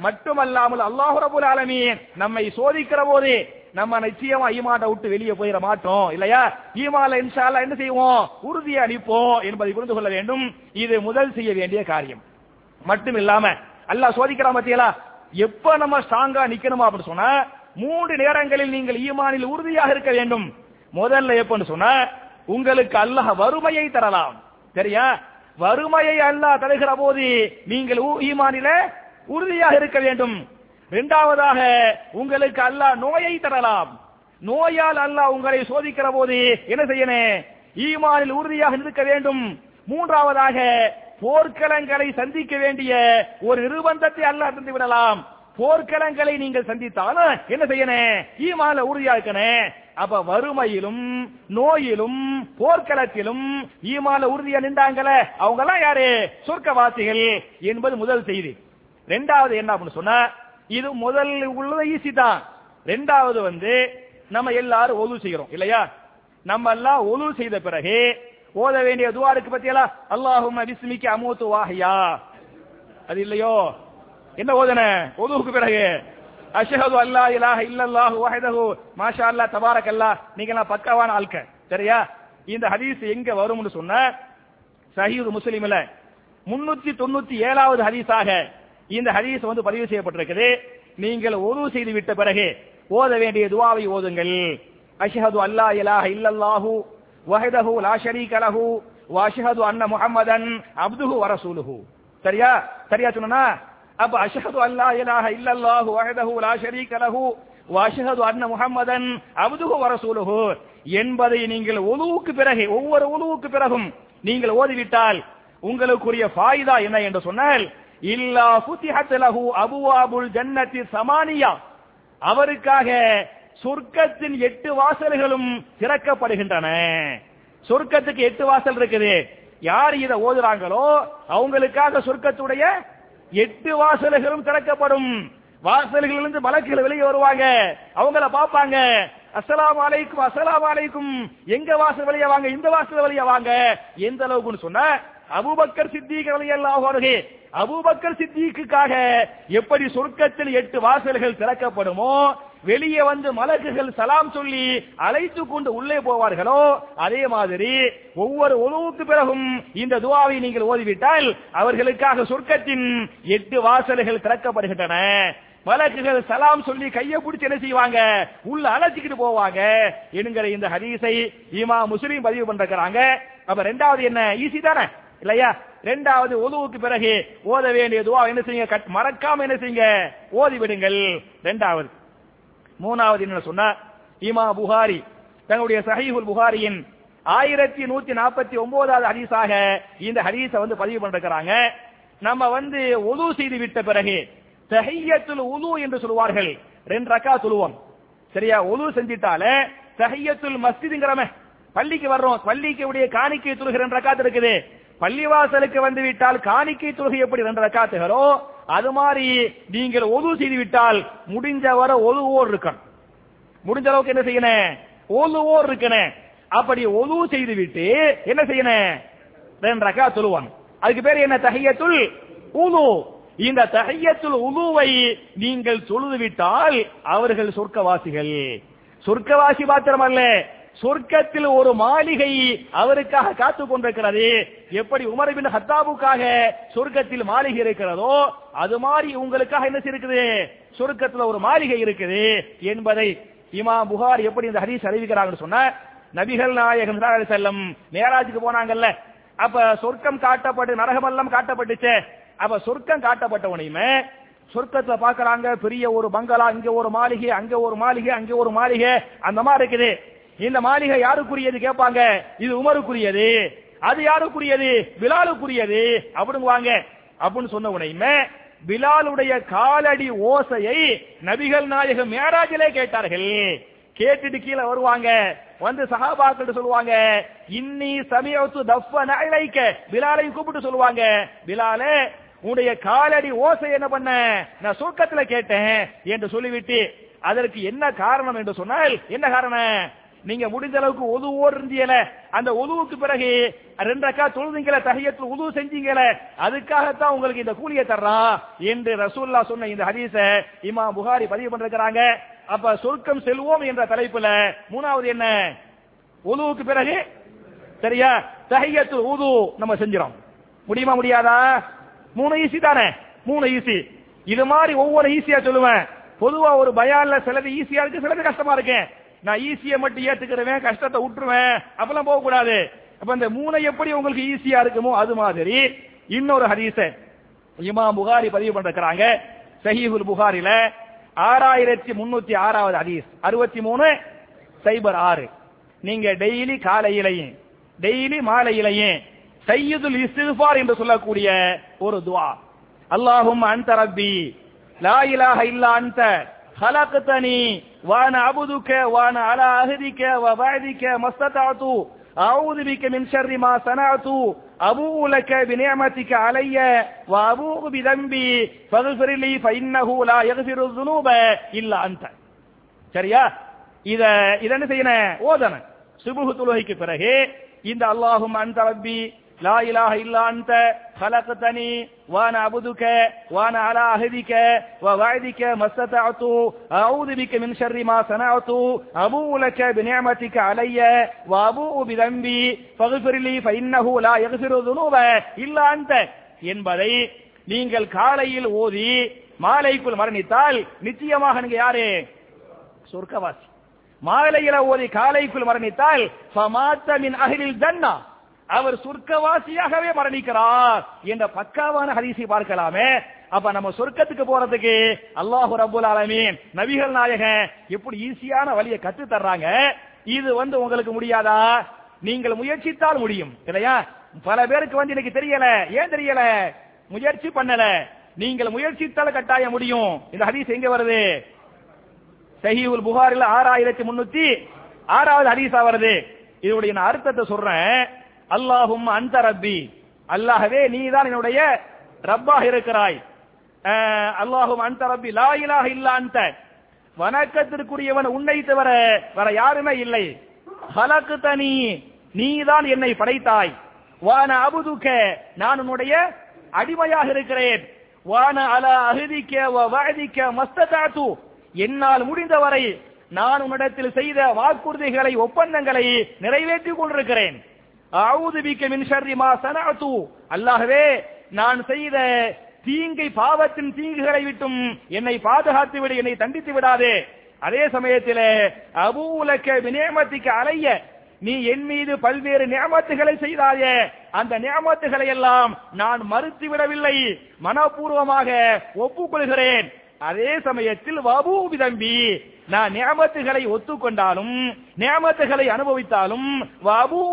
மட்டுமல்லாமல் அல்லாஹு ரபுல் ஆலமீன் நம்மை சோதிக்கிற போது நம்ம நிச்சயமா ஈமாட்ட விட்டு வெளியே போயிட மாட்டோம். இல்லையா? ஈமால இன்ஷா என்ன செய்வோம்? உறுதியை அளிப்போம் என்பதை புரிந்து கொள்ள வேண்டும். இது முதல் செய்ய வேண்டிய காரியம். மட்டும் இல்லாம அல்லாஹ் சோதிக்கிறா மத்தியலா எப்ப நம்ம ஸ்ட்ராங்கா நிக்கணுமா அப்படின்னு சொன்னா மூன்று நேரங்களில் நீங்கள் ஈமானில் உறுதியாக இருக்க வேண்டும். முதல்ல எப்பன்னு சொன்னா உங்களுக்கு அல்லாஹ் வறுமையை தரலாம். சரியா? வறுமையை அல்லாஹ் தருகிற போது நீங்கள் ஈமானில உறுதியாக இருக்க வேண்டும். இரண்டாவதாக உங்களுக்கு அல்லாஹ் நோயை தரலாம். நோயால் அல்லாஹ் உங்களை சோதிக்கிற போது என்ன செய்யணும் ஈமானில் உறுதியாக இருக்க வேண்டும். மூன்றாவதாக போர்க்களங்களை சந்திக்க வேண்டிய ஒரு நிர்பந்தத்தை அல்லாஹ் தந்து விடலாம் போர்க்களங்களை நீங்கள் சந்தித்தாலும் என்ன செய்யணும் ஈமான உறுதியா இருக்கணும் அப்ப வறுமையிலும் நோயிலும் போர்க்களத்திலும் ஈமான உறுதியா நின்றாங்களே அவங்க எல்லாம் யாரு? சொர்க்கவாசிகள் என்பது முதல் செய்தி. ரெண்டாவது என்ன அப்படின்னு சொன்னா இது முதல் உள்ளது ஈஸி தான். ரெண்டாவது வந்து நம்ம எல்லாரும் ஒது செய்கிறோம் இல்லையா? நம்ம எல்லாம் ஒது செய்த பிறகு ஓத வேண்டிய துவாருக்கு பத்தியெல்லாம் அல்லாஹும் அல்லாஹும்ம அமூத்து வாஹியா. அது இல்லையோ? என்ன ஓதன? ஒதுவுக்கு பிறகு. அஷ்ஹது அல்லா இலாஹ இல்லல்லாஹு வஹதஹு. மாஷா அல்லாஹ் தபாரக் அல்லாஹ் நீங்க பக்காவான ஆள்க. சரியா? இந்த ஹதீஸ் எங்க வரும்னு சொன்ன சஹீஹ் முஸ்லிம்ல. முன்னூத்தி தொண்ணூத்தி ஏழாவது ஹதீஸாக இந்த ஹதீஸ் வந்து பதிவு செய்யப்பட்டிருக்குது. நீங்கள் ஒரு செய்து விட்ட பிறகு ஓத வேண்டிய துவாவை ஓதுங்கள். அஷ்ஹது அல்லா இலாஹ இல்லல்லாஹு வஹதஹு லா ஷரீக லஹு வ அன்ன முஹம்மதன் அப்துஹு வ ரசூலுஹு. சரியா? சரியா சொன்னா அப்ப அஷஹது அல்லா இலாஹ இல்லல்லாஹு வஹதஹு லா ஷரீக லஹு வாஷஹது அன்ன முஹம்மதன் அப்துஹு வரசூலுஹு என்பதை நீங்கள் ஒலுவுக்கு பிறகு ஒவ்வொரு ஒலுவுக்கு பிறகும் நீங்கள் ஓதிவிட்டால் உங்களுக்குரிய ஃபாயிதா என்ன என்று சொன்னால் இல்லா ஃபுதிஹத் லஹு அபுவாபுல் ஜன்னத்தி சமானியா. அவருக்காக சொர்க்கத்தின் எட்டு வாசல்களும் திறக்கப்படுகின்றன. சொர்க்கத்துக்கு எட்டு வாசல் இருக்குது. யார் இதை ஓதுறாங்களோ அவங்களுக்காக சொர்க்கத்துடைய எட்டு வாசல்களும் திறக்கப்படும். வாசல்களிலிருந்து மலக்குகள் வெளியே வருவாங்க. அவங்கள பாப்பாங்க அஸ்லாம் அலைக்கும் அஸ்லாம் அலைக்கும். எங்க வாசல் வழியா வாங்க? இந்த வாசல் வழியா வாங்க. எந்த அளவுக்குன்னு சொன்னா அபுபக்கர் சித்திக் ரலியல்லாஹு அன்ஹு. அபூபக்கர் சித்திக்குக்காக எப்படி சொர்க்கத்தில் எட்டு வாசல்கள் திறக்கப்படுமோ வெளியே வந்து மலக்குகள் சலாம் சொல்லி அழைத்து கொண்டு உள்ளே போவார்களோ அதே மாதிரி ஒவ்வொரு உணவுக்கு பிறகும் இந்த துவாவை நீங்கள் ஓதிவிட்டால் அவர்களுக்காக சொர்க்கத்தின் எட்டு வாசல்கள் திறக்கப்படுகின்றன. மலக்குகள் சலாம் சொல்லி கையை பிடிச்சி என்ன செய்வாங்க? உள்ள அழைச்சிக்கிட்டு போவாங்க. என்கிற இந்த ஹதீஸை இமா முஸ்லீம் பதிவு பண்றாங்க அப்ப ரெண்டாவது என்ன? ஈஸி தானே? இல்லையா? ரெண்டாவது ஒதுவுக்கு பிறகு ஓத வேண்டிய துவா என்ன செய்யுங்க? கட்- மறக்காம என்ன செய்யுங்க? ஓதி விடுங்கள் ரெண்டாவது மூணாவது என்ன சொன்னா இமா புகாரி தன்னுடைய சஹீஹுல் புகாரியின் ஆயிரத்தி நூத்தி நாற்பத்தி ஒன்பதாவது ஹதீஸாக இந்த ஹதீஸை வந்து பதிவு பண்ணிருக்கிறாங்க. நம்ம வந்து உது செய்து விட்ட பிறகு தஹியத்துல் உது என்று சொல்லுவார்கள். ரெண்டு ரக்கா சொல்லுவோம். சரியா? உது செஞ்சிட்டாலே தஹியத்துல் மஸ்ஜிதுங்கிறமே. பள்ளிக்கு வர்றோம். பள்ளிக்கு உடைய காணிக்கை துருகு ரெண்டு ரக்காத்து இருக்குது. பள்ளிவாசலுக்கு வந்து விட்டால் காணிக்கை துருகு எப்படி ரெண்டு ரக்காத்துகிறோம் அது மாதிரி நீங்கள் ஒது செய்து விட்டால் முடிஞ்சவரை ஒதுவோர் இருக்கணும். முடிஞ்ச அளவுக்கு என்ன செய்யணும்? ஒதுவோர் இருக்கணும். அப்படி ஒது செய்து விட்டு என்ன செய்யணும்? ரெண்டு ரக்கா தொழுவாங்க அதுக்கு பேர் என்ன? தகையத்துள் உது இந்த தகையத்துள் உதுவை நீங்கள் தொழுது விட்டால் அவர்கள் சொர்க்கவாசிகள். சொர்க்கவாசி மாத்திரமல்ல சொர்க்கத்தில் ஒரு மாளிகை அவருக்காக காத்துக் கொண்டிருக்கிறது எப்படி உமர் ஹத்தாபுக்காக சொர்க்கத்தில் மாளிகை இருக்கிறதோ அது மாதிரி உங்களுக்காக என்ன இருக்குது சொர்க்கத்தில் ஒரு மாளிகை இருக்குது என்பதை இமா புகார் எப்படி இந்த ஹரீஸ் அறிவிக்கிறாங்கன்னு சொன்ன நபிகள் நாயகம் செல்லம் மேராஜுக்கு போனாங்கல்ல. அப்ப சொர்க்கம் காட்டப்பட்டு நரகமெல்லாம் காட்டப்பட்டுச்சே. அப்ப சொர்க்கம் காட்டப்பட்டவனையுமே சொர்க்கத்துல பாக்குறாங்க பெரிய ஒரு பங்களா இங்க ஒரு மாளிகை அங்க ஒரு மாளிகை அங்க ஒரு மாளிகை அந்த மாதிரி இருக்குது. இந்த மாளிகை யாருக்குரியது கேட்பாங்க இது உமருக்குரியது. அது யாருக்குரியது? பிலாலுக்குரியது. அப்படிங்குவாங்க அப்படின்னு சொன்ன உனையுமே பிலாலுடைய காலடி ஓசையை நபிகள் நாயகம் மேராஜிலே கேட்டார்கள். கேட்டுட்டு கீழே வருவாங்க. வந்து சஹாபாக்கிட்ட சொல்லுவாங்க இன்னி சமயத்து தஃப நழைக்க பிலாலை கூப்பிட்டு சொல்லுவாங்க. பிலாலே உன்னுடைய காலடி ஓசை என்ன பண்ண? நான் சொர்க்கத்துல கேட்டேன். என்று சொல்லிவிட்டு அதற்கு என்ன காரணம்? என்று சொன்னால் என்ன காரணம்? நீங்க முடிஞ்ச அளவுக்கு ஒதுவோடு இருந்தீங்கல அந்த ஒதுவுக்கு பிறகு ரெண்டு அக்கா தொழுதுங்கள தகையத்தில் உதவு செஞ்சீங்கல அதுக்காகத்தான் உங்களுக்கு இந்த கூலியை தர்றான் என்று ரசூல்லா சொன்ன இந்த ஹதீஸ இமா புகாரி பதிவு பண்றாங்க அப்ப சொர்க்கம் செல்வோம் என்ற தலைப்புல மூணாவது என்ன? உதுவுக்கு பிறகு சரியா? தகையத்தில் உது நம்ம செஞ்சிரோம் முடியுமா முடியாதா? மூணு ஈஸி தானே? மூணு ஈஸி இது மாதிரி ஒவ்வொரு ஈஸியா சொல்லுவேன். பொதுவா ஒரு பயால சிலது ஈஸியா இருக்கு சிலது கஷ்டமா இருக்கேன் நான் ஈஸியை மட்டும் ஏத்துக்கிறவேன் கஷ்டத்தை விட்டுருவேன். அப்பெல்லாம் போக கூடாது அப்ப இந்த மூணை எப்படி உங்களுக்கு ஈஸியா இருக்குமோ அது மாதிரி இன்னொரு ஹதீச இமா புகாரி பதிவு பண்றாங்க சஹீஹுல் புகாரில ஆறாயிரத்தி முன்னூத்தி ஆறாவது ஹதீஸ். அறுபத்தி மூணு சைபர் ஆறு. நீங்க டெய்லி காலையிலையும் டெய்லி மாலையிலையும் சையதுல் இஸ்திஃபார் என்று சொல்லக்கூடிய ஒரு துவா. அல்லாஹும் அன்த ரப்பி லா இலாஹ இல்லா அன்த ஹலக்தனி وانا عبدك وانا على عهدك وبعدك ما استطعت اعوذ بك من شر ما صنعت ابوء لك بنعمتك علي وابوء بذنبي فاغفر لي فانه لا يغفر الذنوب الا انت சரியா இத இத என்ன செய்யணும் ஓதணும் சுபுஹு தொழுகைக்கு பிறகு இந்த அல்லாஹும் அன்த ரப்பி லா இலாஹ இல்லா அன்த خلقتني وانا عبدك وانا على عهدك ووعدك ما استطعت اعوذ بك من شر ما صنعت ابوء لك بنعمتك علي وابوء بذنبي فاغفر لي فانه لا يغفر الذنوب الا انت என்பதை நீங்கள் காலையில் ஓதி மாலைக்குள் மரணித்தால் நிச்சயமாக நீங்க யாரு சொர்க்கவாசி மாலையில ஓதி காலைக்குள் மரணித்தால் ஃபமாத்த மின் அஹ்லில் ஜன்னா அவர் சொர்க்கவாசியாகவே மரணிக்கிறார் என்ற பக்காவான ஹதீஸை பார்க்கலாமே. அப்ப நம்ம சொர்க்கத்துக்கு போறதுக்கு அல்லாஹு ரபுல் ஆலமீன் நபிகள் நாயகன் எப்படி ஈஸியான வழியை கத்து தர்றாங்க? இது வந்து உங்களுக்கு முடியாதா? நீங்கள் முயற்சித்தால் முடியும். இல்லையா? பல பேருக்கு வந்து இன்னைக்கு தெரியல. ஏன் தெரியல? முயற்சி பண்ணல. நீங்கள் முயற்சித்தால் கட்டாயம் முடியும். இந்த ஹதீஸ் எங்க வருது? சஹிவுல் புகாரில் ஆறாயிரத்தி முன்னூத்தி ஆறாவது ஹதீஸா வருது. இதனுடைய நான் அர்த்தத்தை சொல்றேன். அல்லாஹும் அந்த ரப்பி. அல்லாஹவே நீதான் என்னுடைய ரப்பாக இருக்கிறாய். அஹ், அல்லாஹும் அந்த ரப்பி லா இலாக இல்லா அந்த. வணக்கத்திற்குரியவன் உன்னை தவிர வேற யாருமே இல்லை. ஹலக்குதனி நீதான் என்னை படைத்தாய். வான அபுதுக்க நான் உன்னுடைய அடிமையாக இருக்கிறேன். வான அல அகதிக்க வ மஸ்தாத்து என்னால் முடிந்தவரை நான் உன்னிடத்தில் செய்த வாக்குறுதிகளை ஒப்பந்தங்களை நிறைவேற்றிக் கொண்டிருக்கிறேன். அவுது பிக்க மின் ஷர்ரி மா சனஅது அல்லாஹ்வே நான் செய்த தீங்கை பாவத்தின் தீங்குகளை விட்டும் என்னை பாதுகாத்து விடு என்னை தண்டித்து விடாதே. அதே சமயத்தில் அபூலக்க விநேமத்திக்கு அலைய நீ என் மீது பல்வேறு நியமத்துகளை செய்தாயே. அந்த நியமத்துகளை எல்லாம் நான் மறுத்து விடவில்லை. மனப்பூர்வமாக ஒப்புக்கொள்கிறேன். அதே சமயத்தில் வபூ விதம்பி நான் நியமத்துகளை ஒத்துக்கொண்டாலும் நியமத்துகளை அனுபவித்தாலும் வபூ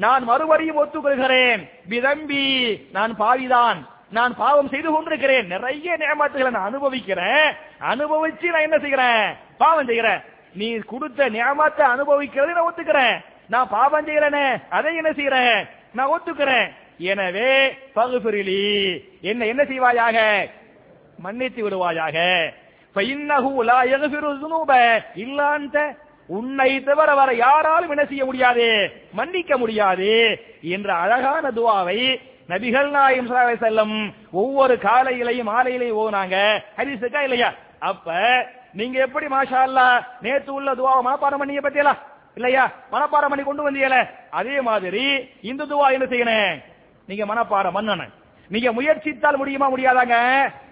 நான் மறுபடியும் ஒத்துக்கொள்கிறேன் விதம்பி நான் பாவிதான் நான் பாவம் செய்து கொண்டிருக்கிறேன் நிறைய நியமத்துகளை நான் அனுபவிக்கிறேன் அனுபவிச்சு நான் என்ன செய்கிறேன் பாவம் செய்கிறேன் நீ கொடுத்த நியமத்தை அனுபவிக்கிறது நான் ஒத்துக்கிறேன் நான் பாவம் செய்கிறேனே அதை என்ன செய்கிறேன் நான் ஒத்துக்கிறேன் எனவே பகுபிரிலி என்ன என்ன செய்வாயாக மன்னித்து விடுவாயாக فإنه لا يغفر الذنوب إلا أنت உன்னை தவிர வர யாராலும் என்ன செய்ய முடியாது? மன்னிக்க முடியாது. என்ற அழகான துவாவை நபிகள் நாயம் செல்லம் ஒவ்வொரு காலையிலையும் மாலையிலையும் ஓனாங்க ஹரிசுக்கா இல்லையா? அப்ப நீங்க எப்படி மாஷா அல்லா நேத்து உள்ள துவாவை மனப்பாடம் பண்ணிய பத்தியலா? இல்லையா? மனப்பாடம் பண்ணி கொண்டு வந்தீங்கல அதே மாதிரி இந்த துவா என்ன செய்யணும்? நீங்க மனப்பாடம் பண்ணணும். நீங்க முயற்சித்தால் முடியுமா முடியாதாங்க?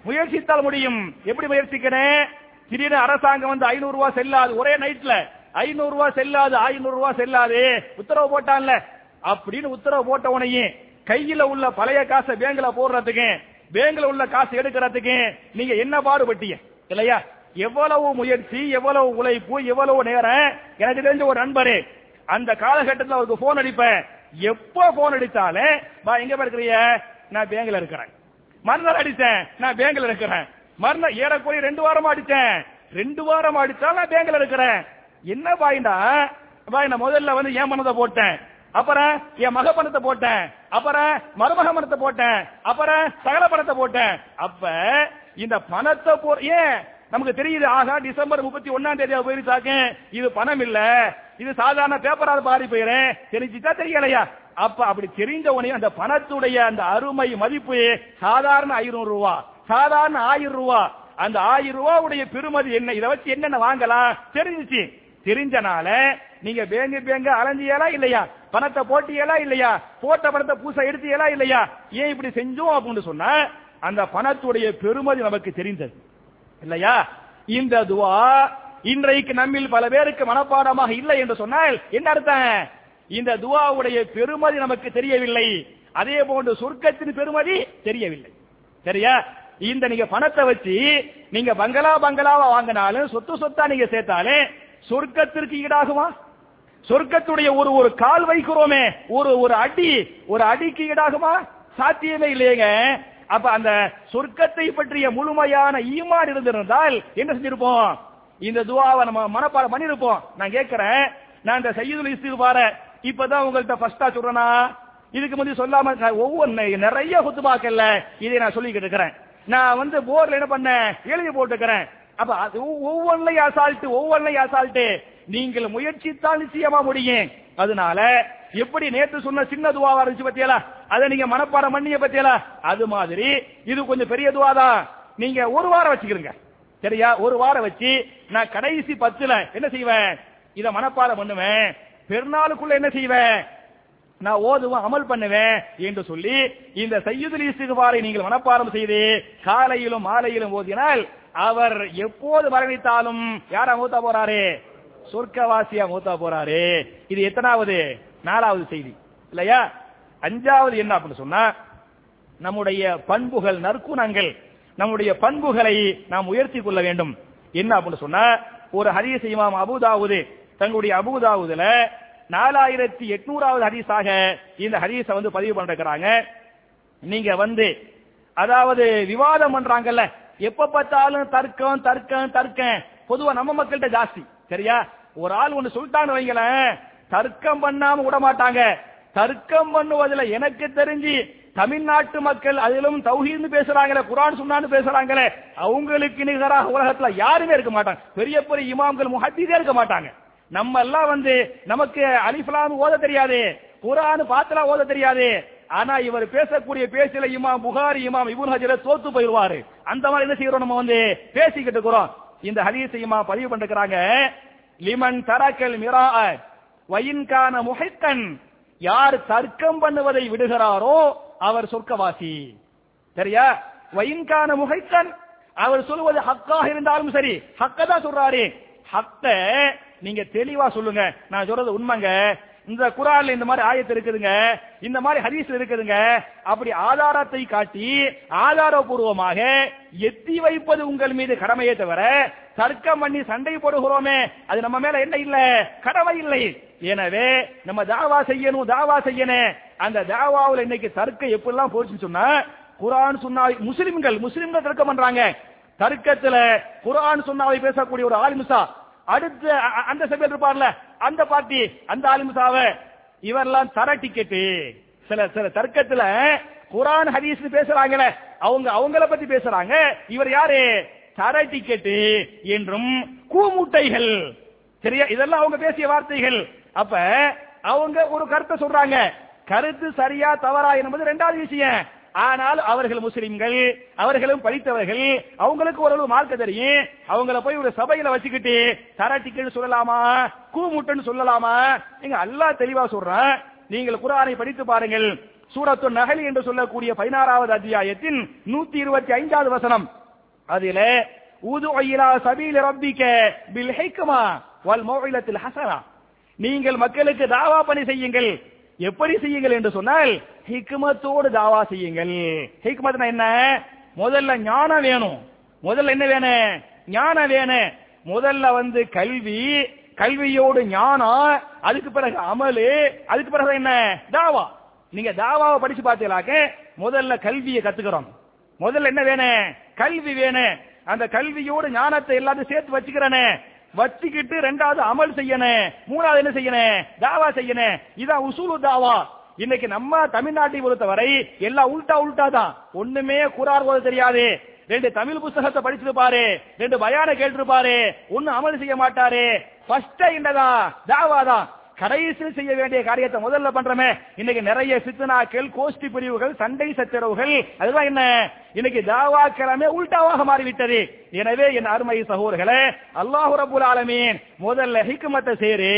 முயற்சித்தால் முடியும். எப்படி முயற்சிக்கணும்? திடீர்னு அரசாங்கம் வந்து ஐநூறு ரூபாய் செல்லாது. ஒரே நைட்ல ஐநூறு ரூபாய் செல்லாது ஐநூறு ரூபாய் செல்லாது. உத்தரவு போட்டான்ல. அப்படின்னு உத்தரவு போட்ட உடனே கையில உள்ள பழைய காசை பேங்க்ல போடுறதுக்கு பேங்க்ல உள்ள காசு எடுக்கிறதுக்கு நீங்க என்ன பாடுபட்டீங்க? இல்லையா? எவ்வளவு முயற்சி எவ்வளவு உழைப்பு எவ்வளவு நேரம்? எனக்கு தெரிஞ்ச ஒரு நண்பரு அந்த காலகட்டத்தில் அவருக்கு போன் அடிப்பேன். எப்போ போன் அடித்தாலே பா எங்க இருக்கிறீங்க? நான் பேங்க்ல இருக்கிறேன். மறுநாள் அடித்தேன் நான் பேங்க்ல இருக்கிறேன். மறுநாள் ஏறக்குறைய ரெண்டு வாரமா அடித்தேன் ரெண்டு வாரம் அடித்தால் நான் பேங்க்ல இருக்கிறேன். என்ன பாயிண்டா? பாய் நான் முதல்ல வந்து என் பணத்தை போட்டேன். அப்புறம் என் மக பணத்தை போட்டேன். அப்புறம் மருமக பணத்தை போட்டேன். அப்புறம் சகல பணத்தை போட்டேன். அப்ப இந்த பணத்தை போ ஏன்? நமக்கு தெரியுது ஆகா டிசம்பர் முப்பத்தி ஒன்னாம் தேதியா போயிருச்சாக்க இது பணம் இல்ல. இது சாதாரண பேப்பரால் பாரி போயிறேன் தெரிஞ்சுச்சா தெரியலையா? அப்ப அப்படி தெரிஞ்ச உடனே அந்த பணத்துடைய அந்த அருமை மதிப்பு சாதாரண ஐநூறு ரூபா. சாதாரண ஆயிரம் ரூபா. அந்த ஆயிரம் ரூபாவுடைய பெருமதி என்ன? இதை வச்சு என்னென்ன வாங்கலாம்? தெரிஞ்சிச்சு. தெரிஞ்சனால நீங்க பேங்கு பேங்க அலைஞ்சியலா இல்லையா? பணத்தை போட்டியலா இல்லையா? போட்ட பணத்தை பூசை எடுத்தியலா இல்லையா? ஏன் இப்படி செஞ்சோம் அப்படின்னு சொன்னா அந்த பணத்துடைய பெருமதி நமக்கு தெரிந்தது. இல்லையா? இந்த துவா இன்றைக்கு நம்மில் பல பேருக்கு மனப்பாடமாக இல்லை என்று சொன்னால் என்ன அர்த்தம்? இந்த துவாவுடைய பெருமதி நமக்கு தெரியவில்லை. அதே போன்று சொர்க்கத்தின் பெருமதி தெரியவில்லை. சரியா? இந்த நீங்க பணத்தை வச்சு நீங்க பங்களா பங்களாவா வாங்கினாலும் சொத்து சொத்தா நீங்க சேர்த்தாலே சொர்க்கத்திற்கு ஈடாகுமா சொர்க்கத்துடைய ஒரு ஒரு கால் வைக்கிறோமே ஒரு ஒரு அடி ஒரு அடிக்கு ஈடாகுமா சாத்தியமே இல்லையங்க. அப்ப அந்த சொர்க்கத்தை பற்றிய முழுமையான ஈமான் இருந்திருந்தால் என்ன செஞ்சிருப்போம்? இந்த துவாவை நம்ம மனப்பாடம் பண்ணிருப்போம். நான் கேட்கிறேன். நான் இந்த செய்யுதல் இஸ்திகுபார இப்பதான் உங்கள்ட்ட ஃபர்ஸ்டா சொல்றேனா? இதுக்கு முந்தைய சொல்லாம ஒவ்வொன்று நிறைய நிறைய குத்துபாக்கல்ல இதை நான் சொல்லிக்கிட்டு இருக்கிறேன். நான் வந்து போர்ல என்ன பண்ணேன்? எழுதி போட்டுக்கிறேன். அப்ப அது ஒவ்வொன்றையும் அசால்ட்டு ஒவ்வொன்றையும் அசால்ட்டு நீங்கள் முயற்சித்தால் நிச்சயமா முடியும். அதனால எப்படி நேற்று சொன்ன சின்ன துவாவா இருந்துச்சு பத்தியலா? அதை நீங்க மனப்பாடம் பண்ணிய பத்தியலா? அது மாதிரி. இது கொஞ்சம் பெரிய துவாதான். நீங்க ஒரு வாரம் வச்சுக்கிறீங்க சரியா? ஒரு வாரம் வச்சு நான் கடைசி பத்துல என்ன செய்வேன்? இதை மனப்பாடம் பண்ணுவேன். பெருநாளுக்குள்ள என்ன செய்வேன்? நான் ஓதுவேன் அமல் பண்ணுவேன் என்று சொல்லி இந்த சையுதுல் இஸ்திகுபாரை நீங்கள் மனப்பாடம் செய்து காலையிலும் மாலையிலும் ஓதினால் அவர் எப்போது மரணித்தாலும் யாரா மூத்தா போறாரு? சொர்க்கவாசியா மூத்தா போறாரு? இது எத்தனாவது? நாலாவது செய்தி. இல்லையா? அஞ்சாவது என்ன அப்படின்னு சொன்னா நம்முடைய பண்புகள் நற்குணங்கள் நம்முடைய பண்புகளை நாம் உயர்த்தி கொள்ள வேண்டும். என்ன அப்படின்னு சொன்னா ஒரு ஹரிய செய்வாம் அபுதாவுது தங்களுடைய அபுதாவுதுல நாலாயிரத்தி எட்நூறாவது ஹதீஸாக இந்த ஹதீஸை வந்து பதிவு பண்ணிருக்கிறாங்க. நீங்க வந்து அதாவது விவாதம் பண்றாங்கல்ல எப்ப பார்த்தாலும் தர்க்கம் தர்க்கம் தர்க்கம். பொதுவா நம்ம மக்கள்கிட்ட ஜாஸ்தி சரியா? ஒரு ஆள் ஒண்ணு சொல்லிட்டான்னு வைங்களேன் தர்க்கம் பண்ணாம விட மாட்டாங்க. தர்க்கம் பண்ணுவதுல எனக்கு தெரிஞ்சு தமிழ்நாட்டு மக்கள் அதிலும் தௌஹீன்னு பேசுறாங்களே குரான் சொன்னான்னு பேசுறாங்களே அவங்களுக்கு நிகராக உலகத்துல யாருமே இருக்க மாட்டாங்க. பெரிய பெரிய இமாம்கள் முஹத்தீதே இருக்க மாட்டாங்க. நம்ம எல்லாம் வந்து நமக்கு அலிஃபலாம் ஓத தெரியாது. குரான் பாத்தலா ஓத தெரியாது. ஆனா இவர் பேசக்கூடிய பேச்சில இமாம் புகாரி இமாம் இபுன் ஹஜர தோத்து போயிருவாரு அந்த மாதிரி என்ன செய்யறோம் நம்ம வந்து? பேசிக்கிட்டு இருக்கிறோம். இந்த ஹதீஸ் இமாம் பதிவு பண்ணிருக்கிறாங்க. லிமன் தரக்கல் மிரா வயின்கான முஹைத்தன் யார் தர்க்கம் பண்ணுவதை விடுகிறாரோ அவர் சொர்க்கவாசி. சரியா? வயின்கான முகைத்தன் அவர் சொல்லுவது ஹக்காக இருந்தாலும் சரி ஹக்க தான் சொல்றாரு. ஹக்க நீங்க தெளிவா சொல்லுங்க. நான் சொல்றது உண்மைங்க. இந்த குரான்ல இந்த மாதிரி ஆயத்து இருக்குதுங்க. இந்த மாதிரி ஹதீஸ் இருக்குதுங்க. அப்படி ஆதாரத்தை காட்டி ஆதாரபூர்வமாக எத்தி வைப்பது உங்கள் மீது கடமையே தவிர தர்க்கம் பண்ணி சண்டை போடுகிறோமே அது நம்ம மேல என்ன இல்ல? கடமை இல்லை. எனவே நம்ம தாவா செய்யணும் தாவா செய்யணும் அந்த தாவாவுல இன்னைக்கு தர்க்கம் எப்படிலாம் போச்சுன்னு சொன்னா குரான் சொன்னா முஸ்லிம்கள் முஸ்லிம்கள் தர்க்கம் பண்றாங்க. தர்க்கத்துல குரான் சொன்னாவை பேசக்கூடிய ஒரு ஆலிமுசா அடுத்த அந்த சபையில் இருப்பார்ல அந்த பார்ட்டி அந்த ஆலிமுசாவ இவரெல்லாம் தர டிக்கெட்டு சில சில தர்க்கத்துல குரான் ஹதீஸ் பேசுறாங்களே அவங்க அவங்கள பத்தி பேசுறாங்க. இவர் யாரு? தர டிக்கெட்டு என்றும் கூமுட்டைகள். சரியா? இதெல்லாம் அவங்க பேசிய வார்த்தைகள். அப்ப அவங்க ஒரு கருத்தை சொல்றாங்க. கருத்து சரியா தவறா என்பது ரெண்டாவது விஷயம். ஆனால் அவர்கள் முஸ்லிம்கள் அவர்களும் படித்தவர்கள் அவங்களுக்கு ஓரளவு மார்க்க தெரியும். அவங்கள போய் ஒரு சபையில வச்சுக்கிட்டு தரட்டிக்கன்னு சொல்லலாமா கூமுட்டுன்னு சொல்லலாமா? நீங்க அல்லாஹ் தெளிவா சொல்றேன். நீங்கள் குரானை படித்து பாருங்கள். சூரத்து நகலி என்று சொல்லக்கூடிய பதினாறாவது அத்தியாயத்தின் நூத்தி இருபத்தி ஐந்தாவது வசனம். அதில ஊது இலா சபீல ரப்பிக்க பில் ஹைக்குமா வல் மோகிலத்தில் ஹசனா. நீங்கள் மக்களுக்கு தாவா பணி செய்யுங்கள். எப்படி செய்யுங்கள் என்று சொன்னால் ஹிக்மத்தோடு தாவா செய்யுங்கள். ஹிக்மத்னா என்ன? முதல்ல ஞானம் வேணும். முதல்ல என்ன வேணும்? ஞானம் வேணும். முதல்ல வந்து கல்வி கல்வியோடு ஞானம் அதுக்கு பிறகு அமலு அதுக்கு பிறகு என்ன? தாவா. நீங்க தாவாவை படிச்சு பார்த்தீங்களாக்க முதல்ல கல்வியை கத்துக்கிறோம். முதல்ல என்ன வேணும்? கல்வி வேணும். அந்த கல்வியோடு ஞானத்தை எல்லாத்தையும் சேர்த்து வச்சுக்கிறனே. வச்சுக்கிட்டு ரெண்டாவது அமல் செய்யணும் மூணாவது என்ன செய்யணும் தாவா செய்யணும் இதான் உசூலு தாவா. இன்னைக்கு நம்ம தமிழ்நாட்டை பொறுத்தவரை எல்லாம் உல்டா உல்டா தான். ஒண்ணுமே குரார் போது தெரியாது. ரெண்டு தமிழ் புஸ்தகத்தை படிச்சிருப்பாரு. ரெண்டு பயான கேட்டிருப்பாரு. ஒண்ணு அமல் செய்ய மாட்டாரு. ஃபர்ஸ்ட் என்னதான்? தாவா தான். கடைசியில் செய்ய வேண்டிய காரியத்தை முதல்ல பண்றமே. இன்னைக்கு நிறைய சித்தனாக்கள் கோஷ்டி பிரிவுகள் சண்டை சச்சரவுகள் அதுதான் என்ன? இன்னைக்கு தாவாக்கிழமை உல்டாவாக மாறிவிட்டது. எனவே என் அருமை சகோதரர்களே அல்லாஹு ரபுல் ஆலமீன் முதல்ல ஹிக்குமத்தை சேரு.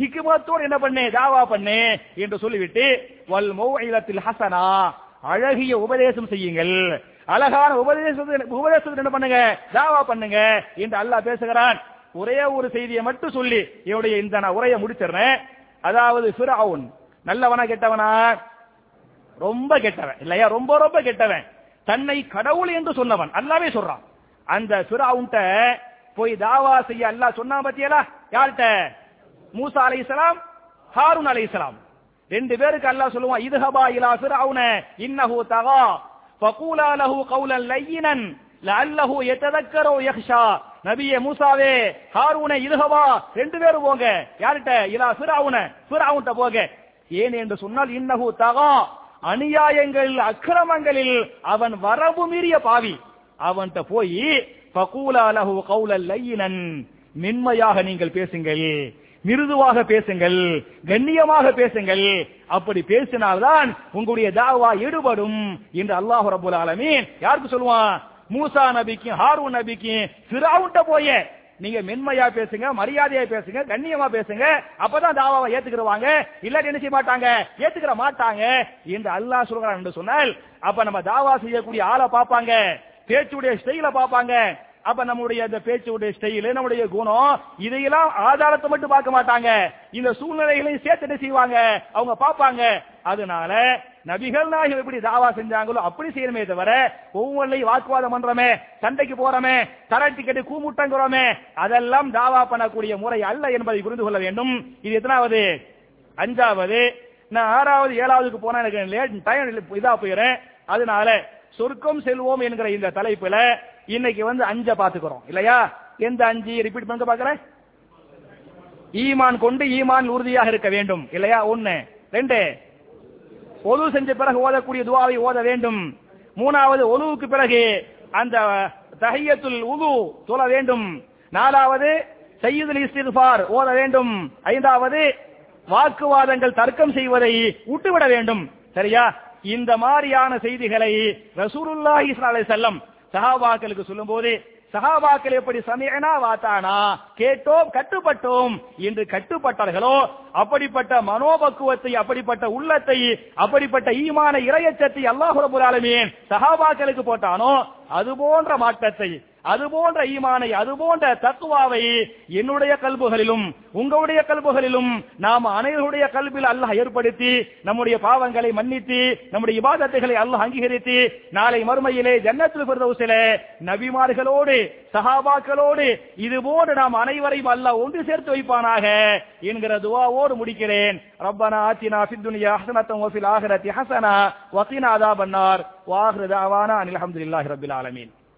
ஹிக்குமத்தோடு என்ன பண்ணு? தாவா பண்ணு என்று சொல்லிவிட்டு வல் மௌஇலத்தில் ஹசனா. அழகிய உபதேசம் செய்யுங்கள். அழகான உபதேசத்தை உபதேசத்தை என்ன பண்ணுங்க? தாவா பண்ணுங்க என்று அல்லாஹ் பேசுகிறான். ஒரே ஒரு செய்தியை மட்டும் சொல்லி என்னுடைய இந்த நான் உரையை முடிச்சிடுறேன். அதாவது ஃபிரவுன் நல்லவனா கெட்டவனா? ரொம்ப கெட்டவன் இல்லையா? ரொம்ப ரொம்ப கெட்டவன். தன்னை கடவுள் என்று சொன்னவன் அல்லாவே சொல்றான். அந்த ஃபிரவுன்ட்ட போய் தாவா செய்ய அல்லாஹ் சொன்னா பத்தியலா? யார்கிட்ட? மூசா அலைஹிஸ்ஸலாம் ஹாரூன் அலைஹிஸ்ஸலாம் ரெண்டு பேருக்கு அல்லாஹ் சொல்லுவான் இதுஹபா இலா ஃபிரவுன இன்னஹு தகா. ஃபகூலா லஹு கௌலன் லையினன் லஅல்லஹு யததக்கரு யக்ஷா நபியே மூசாவே ஹாரூனை இதுகவா ரெண்டு பேரும் போங்க. யார்கிட்ட? இலா ஃபிரவுன. சிராவுன்ட்ட போங்க. ஏன் என்று சொன்னால் இன்னகு தகா அநியாயங்கள் அக்கிரமங்களில் அவன் வரவு மீறிய பாவி. அவன்கிட்ட போய் ஃபகூலா லஹு கௌலன் லையினன். மென்மையாக நீங்கள் பேசுங்கள். மிருதுவாக பேசுங்கள். கண்ணியமாக பேசுங்கள். அப்படி பேசினால்தான் உங்களுடைய தாவா ஈடுபடும் என்று அல்லாஹு ரபுல் ஆலமீன் யாருக்கு சொல்லுவான்? மூசா நபிக்கும் ஹாரூன் நபிக்கும் ஃபிரவுன்ட்ட போய. நீங்க மென்மையா பேசுங்க மரியாதையா பேசுங்க கண்ணியமா பேசுங்க அப்பதான் தாவாவை ஏத்துக்கிறவாங்க இல்லாட்டி என்ன செய்ய மாட்டாங்க? ஏத்துக்கிற மாட்டாங்க. என்று அல்லாஹ் சொல்கிறான் என்று சொன்னால் அப்ப நம்ம தாவா செய்யக்கூடிய ஆளை பார்ப்பாங்க பேச்சுடைய ஸ்டைல பார்ப்பாங்க. அப்ப நம்முடைய அந்த பேச்சுடைய ஸ்டைலு நம்முடைய குணம் இதையெல்லாம் ஆதாரத்தை மட்டும் பார்க்க மாட்டாங்க. இந்த சூழ்நிலைகளையும் சேர்த்துட்டு செய்வாங்க. அவங்க பார்ப்பாங்க. அதனால நபிகள் நாயகம் எப்படி தாவா செஞ்சாங்களோ அப்படி செய்யணுமே தவிர ஒவ்வொன்றையும் வாக்குவாதம் பண்றோமே சண்டைக்கு போறோமே தரட்டி கட்டி கூமுட்டங்கிறோமே அதெல்லாம் தாவா பண்ணக்கூடிய முறை அல்ல என்பதை புரிந்து கொள்ள வேண்டும். இது எத்தனாவது? அஞ்சாவது. நான் ஆறாவது ஏழாவதுக்கு போனா எனக்கு லேட் டைம் இதா போயிடுறேன் அதனால சொர்க்கம் செல்வோம் என்கிற இந்த தலைப்புல இன்னைக்கு வந்து அஞ்ச பாத்துக்கிறோம் இல்லையா? எந்த அஞ்சு? ரிப்பீட் பண்ண பாக்குறேன் ஈமான் கொண்டு ஈமான் உறுதியாக இருக்க வேண்டும். இல்லையா? ஒண்ணு. ரெண்டு. ஒலு செஞ்ச பிறகு ஓதக்கூடிய துவாவை ஓத வேண்டும். மூணாவது ஒலுவுக்கு பிறகு அந்த தஹியத்துல் உது தொழ வேண்டும். நாலாவது சையீதுல் இஸ்திஃபார் ஓத வேண்டும். ஐந்தாவது வாக்குவாதங்கள் தர்க்கம் செய்வதை விட்டுவிட வேண்டும். சரியா? இந்த மாதிரியான செய்திகளை ரசூலுல்லாஹி ஸல்லல்லாஹு அலைஹி சொல்லும் போது சொல்லும்போது சஹாபாக்கள் எப்படி சமயனா வாத்தானா? கேட்டோம் கட்டுப்பட்டோம். என்று கட்டுப்பட்டார்களோ அப்படிப்பட்ட மனோபக்குவத்தை அப்படிப்பட்ட உள்ளத்தை அப்படிப்பட்ட ஈமான இரையச்சத்தை அல்லாஹுரபுராலுமே ரபுல் சஹாபாக்களுக்கு போட்டானோ அது போன்ற மாற்றத்தை அதுபோன்ற ஈமானை அதுபோன்ற தத்துவாவை என்னுடைய கல்புகளிலும் உங்களுடைய கல்புகளிலும் நாம் அனைவருடைய கல்பில் அல்லாஹ் ஏற்படுத்தி நம்முடைய பாவங்களை மன்னித்து நம்முடைய இபாதத்தைகளை அல்லாஹ் அங்கீகரித்து நாளை மறுமையிலே ஜன்னத்தில் பிரதவுசில நபிமார்களோடு சஹாபாக்களோடு இதுபோன்று நாம் அனைவரையும் அல்லாஹ் ஒன்று சேர்த்து வைப்பானாக என்கிற துவாவோடு முடிக்கிறேன். ரப்பனா அத்தினா ஃபித்துனியா ஹசனத்தம் வஃபில் ஆகிரத்தி ஹசனா வக்கீனா அதாபன்னார் வாஹிரதாவானா அனில் அஹமதுல்லாஹி ரபில் ஆலமீன்.